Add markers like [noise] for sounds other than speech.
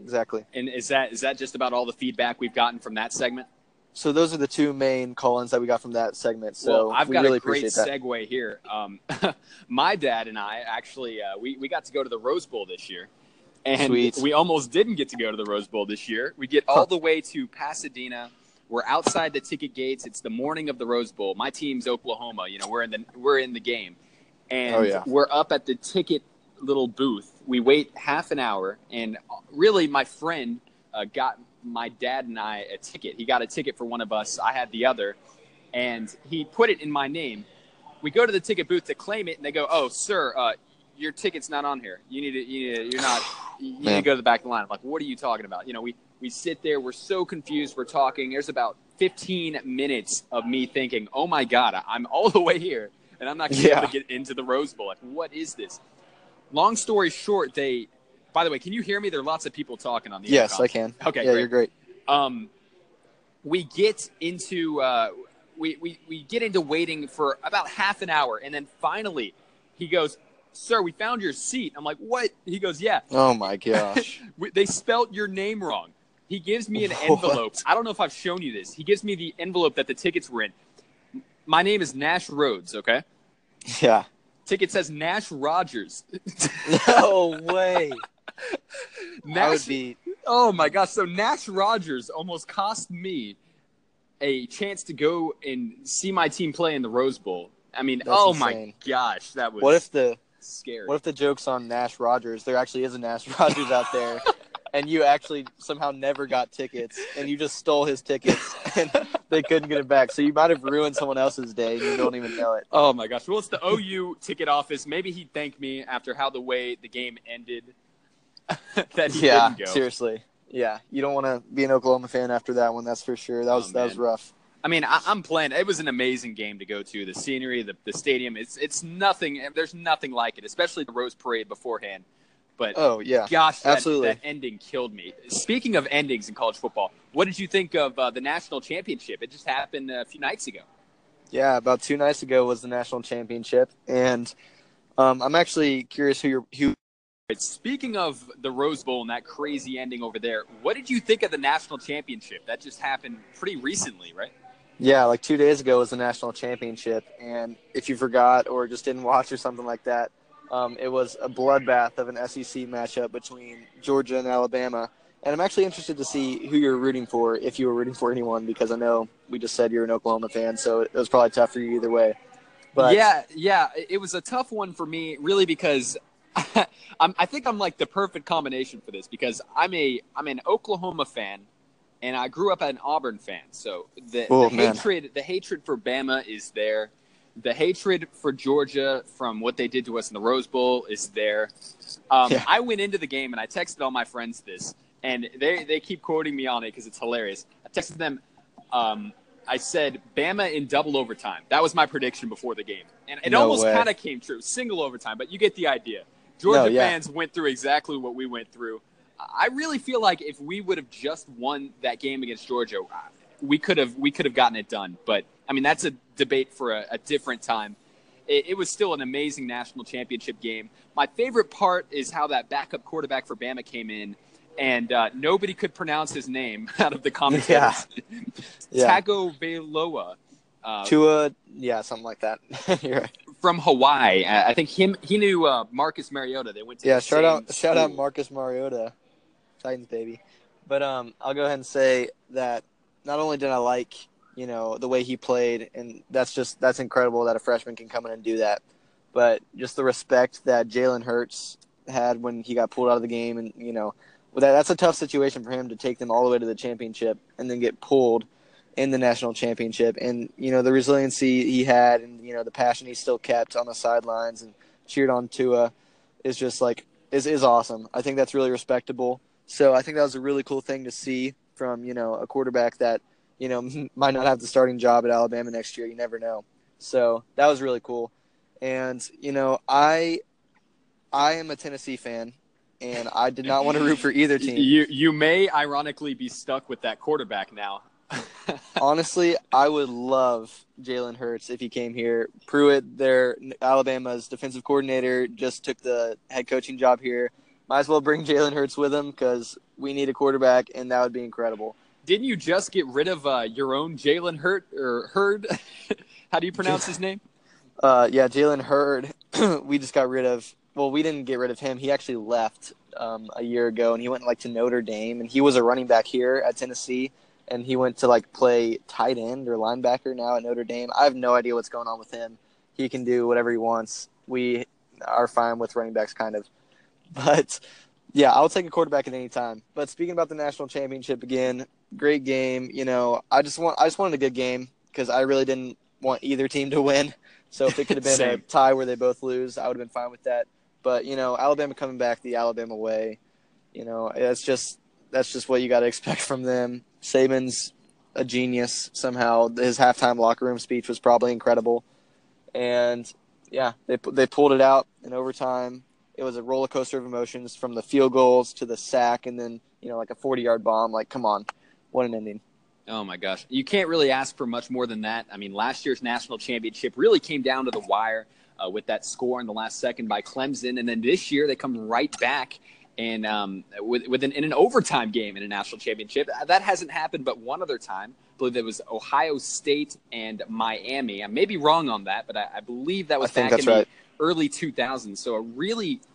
exactly. And is that is that just about all the feedback we've gotten from that segment? So those are the two main call-ins that we got from that segment. So well, I've got really a great segue here. Um, [laughs] my dad and I actually uh, we we got to go to the Rose Bowl this year, and Sweet. we almost didn't get to go to the Rose Bowl this year. We get all the way to Pasadena. We're outside the ticket gates. It's the morning of the Rose Bowl. My team's Oklahoma. You know, we're in the we're in the game, and Oh, yeah. we're up at the ticket little booth. We wait half an hour, and really, my friend uh, got my dad and I a ticket. He got a ticket for one of us. I had the other, and he put it in my name. We go to the ticket booth to claim it, and they go, "Oh, sir, uh, your ticket's not on here. You need to, you need to, you're not. You need to go to the back of the line." I'm like, "What are you talking about?" You know, we we sit there. We're so confused. We're talking. There's about 15 minutes of me thinking, "Oh my God, I'm all the way here, and I'm not going able Yeah. to get into the Rose Bowl. Like, what is this?" Long story short, they. By the way, can you hear me? There are lots of people talking on the. Yes, intercom. I can. Okay, yeah, great you're great. um, we get into uh, we, we we get into waiting for about half an hour, and then finally, he goes, "Sir, we found your seat." I'm like, "What?" He goes, "Yeah, Oh my [laughs] gosh. they spelt your name wrong." He gives me an What? envelope. I don't know if I've shown you this. He gives me the envelope that the tickets were in. My name is Nash Rhodes. Okay, yeah. Ticket says Nash Rogers. [laughs] No way. I Nash, would be. Oh my gosh! So Nash Rogers almost cost me a chance to go and see my team play in the Rose Bowl. I mean, That's oh my gosh, that was What if the scary. What if the joke's on Nash Rogers? There actually is a Nash Rogers out there, [laughs] and you actually somehow never got tickets, and you just stole his tickets, [laughs] and they couldn't get it back. So you might have ruined someone else's day, and you don't even know it. oh my gosh! Well, it's the OU ticket office. Maybe he'd thank me after how the way the game ended. [laughs] that he Yeah, didn't go. seriously. Yeah, you don't want to be an Oklahoma fan after that one. That's for sure. That was Oh, that was rough. I mean, I, I'm playing. It was an amazing game to go to. The scenery, the, the stadium. It's it's nothing. There's nothing like it, especially the Rose Parade beforehand. But Oh yeah, gosh, that, absolutely. that ending killed me. Speaking of endings in college football, what did you think of uh, the national championship? It just happened a few nights ago. yeah. About two nights ago was the national championship, and um, I'm actually curious who you're who. Speaking of the Rose Bowl and that crazy ending over there, what did you think of the national championship? That just happened pretty recently, right? Yeah, like two days ago was the national championship, and if you forgot or just didn't watch or something like that, um, it was a bloodbath of an SEC matchup between Georgia and Alabama. And I'm actually interested to see who you're rooting for, if you were rooting for anyone, because I know we just said you're an Oklahoma fan, so it was probably tough for you either way. But yeah, yeah, it was a tough one for me, really, because [laughs] I'm, I think I'm like the perfect combination for this because I'm a I'm an Oklahoma fan, and I grew up an Auburn fan. So the, Oh, the hatred the hatred for Bama is there. The hatred for Georgia from what they did to us in the Rose Bowl is there. Um, Yeah. I went into the game and I texted all my friends this, and they, they keep quoting me on it because it's hilarious. I texted them. Um, I said Bama in double overtime. That was my prediction before the game, and it No almost kind of came true. Single overtime, but you get the idea. Georgia No, yeah. fans went through exactly what we went through. I really feel like if we would have just won that game against Georgia, we could have we could have gotten it done. But I mean, that's a debate for a, a different time. It, it was still an amazing national championship game. My favorite part is how that backup quarterback for Bama came in, and uh, nobody could pronounce his name [laughs] out of the commentators. [laughs] Yeah. Tagovailoa. Uh, Tua, yeah, something like that. [laughs] you're right. from Hawaii. I think him. He knew uh, Marcus Mariota. They went to Yeah, shout out shout out. Marcus Mariota, Titans baby. But um, I'll go ahead and say that not only did I like you know the way he played, and that's just that's incredible that a freshman can come in and do that, but just the respect that Jalen Hurts had when he got pulled out of the game, and you know that that's a tough situation for him to take them all the way to the championship and then get pulled in the national championship, and you know the resiliency he had, and you know the passion he still kept on the sidelines and cheered on Tua is just like is is awesome. I think that's really respectable. So I think that was a really cool thing to see from you know a quarterback that you know [laughs] might not have the starting job at Alabama next year. You never know. So that was really cool. And you know I I am a Tennessee fan, and I did not want to root for [laughs] either team. You you may ironically be stuck with that quarterback now. [laughs] Honestly, I would love Jalen Hurts if he came here. Pruitt, their Alabama's defensive coordinator, just took the head coaching job here. might as well bring Jalen Hurts with him because we need a quarterback, and that would be incredible. Didn't you just get rid of uh, your own Jalen Hurt or Hurd? [laughs] How do you pronounce his name? Uh, yeah, Jalen Hurd. [clears throat] we just got rid of. Well, we didn't get rid of him. He actually left um, a year ago, and he went like to Notre Dame, and he was a running back here at Tennessee, and he went to like play tight end or linebacker now at Notre Dame. I have no idea what's going on with him. He can do whatever he wants. We are fine with running backs, kind of, [laughs] but yeah, I'll take a quarterback at any time. But speaking about the national championship again, great game. You know, I just want I just wanted a good game because I really didn't want either team to win. So if it could have been [laughs] a tie where they both lose, I would have been fine with that. But you know, Alabama coming back the Alabama way, you know, that's just that's just what you got to expect from them. Saban's a genius somehow. His halftime locker room speech was probably incredible, and yeah, they they pulled it out in overtime. It was a roller coaster of emotions from the field goals to the sack, and then you know like a forty yard bomb. Like, come on, what an ending! Oh my gosh. You can't really ask for much more than that. I mean, last year's national championship really came down to the wire uh, with that score in the last second by Clemson. And then this year they come right back and um, with, with an, in an overtime game in a national championship. That hasn't happened but one other time. I believe it was Ohio State and Miami. I may be wrong on that, but I, I believe that was back in right. the early 2000s. So a really –